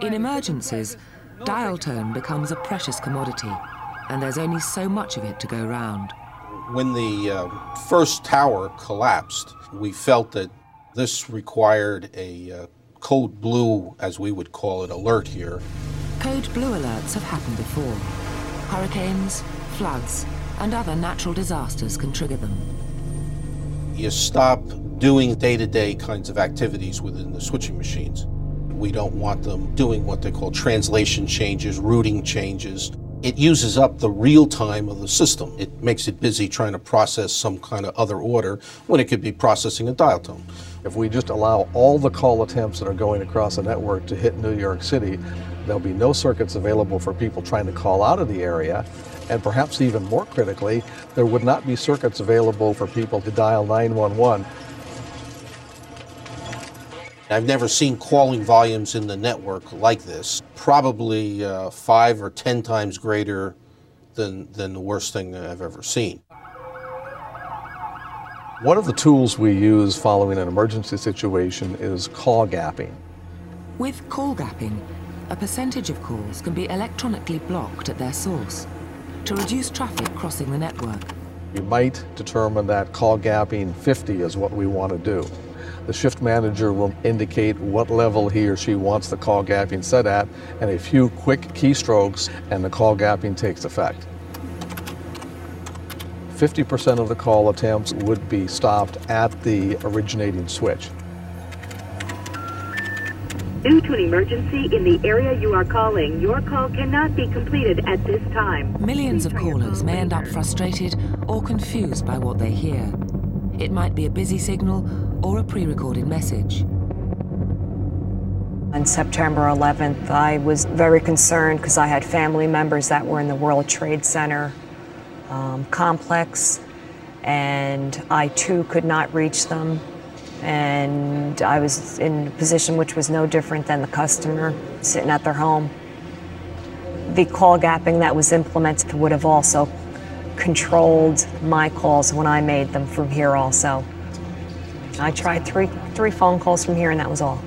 In emergencies, dial tone becomes a precious commodity, and there's only so much of it to go round. When the uh, first tower collapsed, we felt that this required a uh, code blue, as we would call it, alert here. Code blue alerts have happened before. Hurricanes, floods, and other natural disasters can trigger them. You stop doing day to day kinds of activities within the switching machines. We don't want them doing what they call translation changes, routing changes. It uses up the real time of the system. It makes it busy trying to process some kind of other order when it could be processing a dial tone. If we just allow all the call attempts that are going across the network to hit New York City, there'll be no circuits available for people trying to call out of the area. And perhaps even more critically, there would not be circuits available for people to dial 911 I've never seen calling volumes in the network like this, probably uh, five or ten times greater than, than the worst thing I've ever seen. One of the tools we use following an emergency situation is call gapping. With call gapping, a percentage of calls can be electronically blocked at their source to reduce traffic crossing the network. You might determine that call gapping 50 is what we want to do. The shift manager will indicate what level he or she wants the call gapping set at, and a few quick keystrokes, and the call gapping takes effect. 50% of the call attempts would be stopped at the originating switch. Due to an emergency in the area you are calling, your call cannot be completed at this time. Millions of callers may end up frustrated or confused by what they hear. It might be a busy signal or a pre-recorded message. On September 11th, I was very concerned because I had family members that were in the World Trade Center um, complex, and I too could not reach them. And I was in a position which was no different than the customer sitting at their home. The call gapping that was implemented would have also controlled my calls when I made them from here also. I tried three, three phone calls from here and that was all.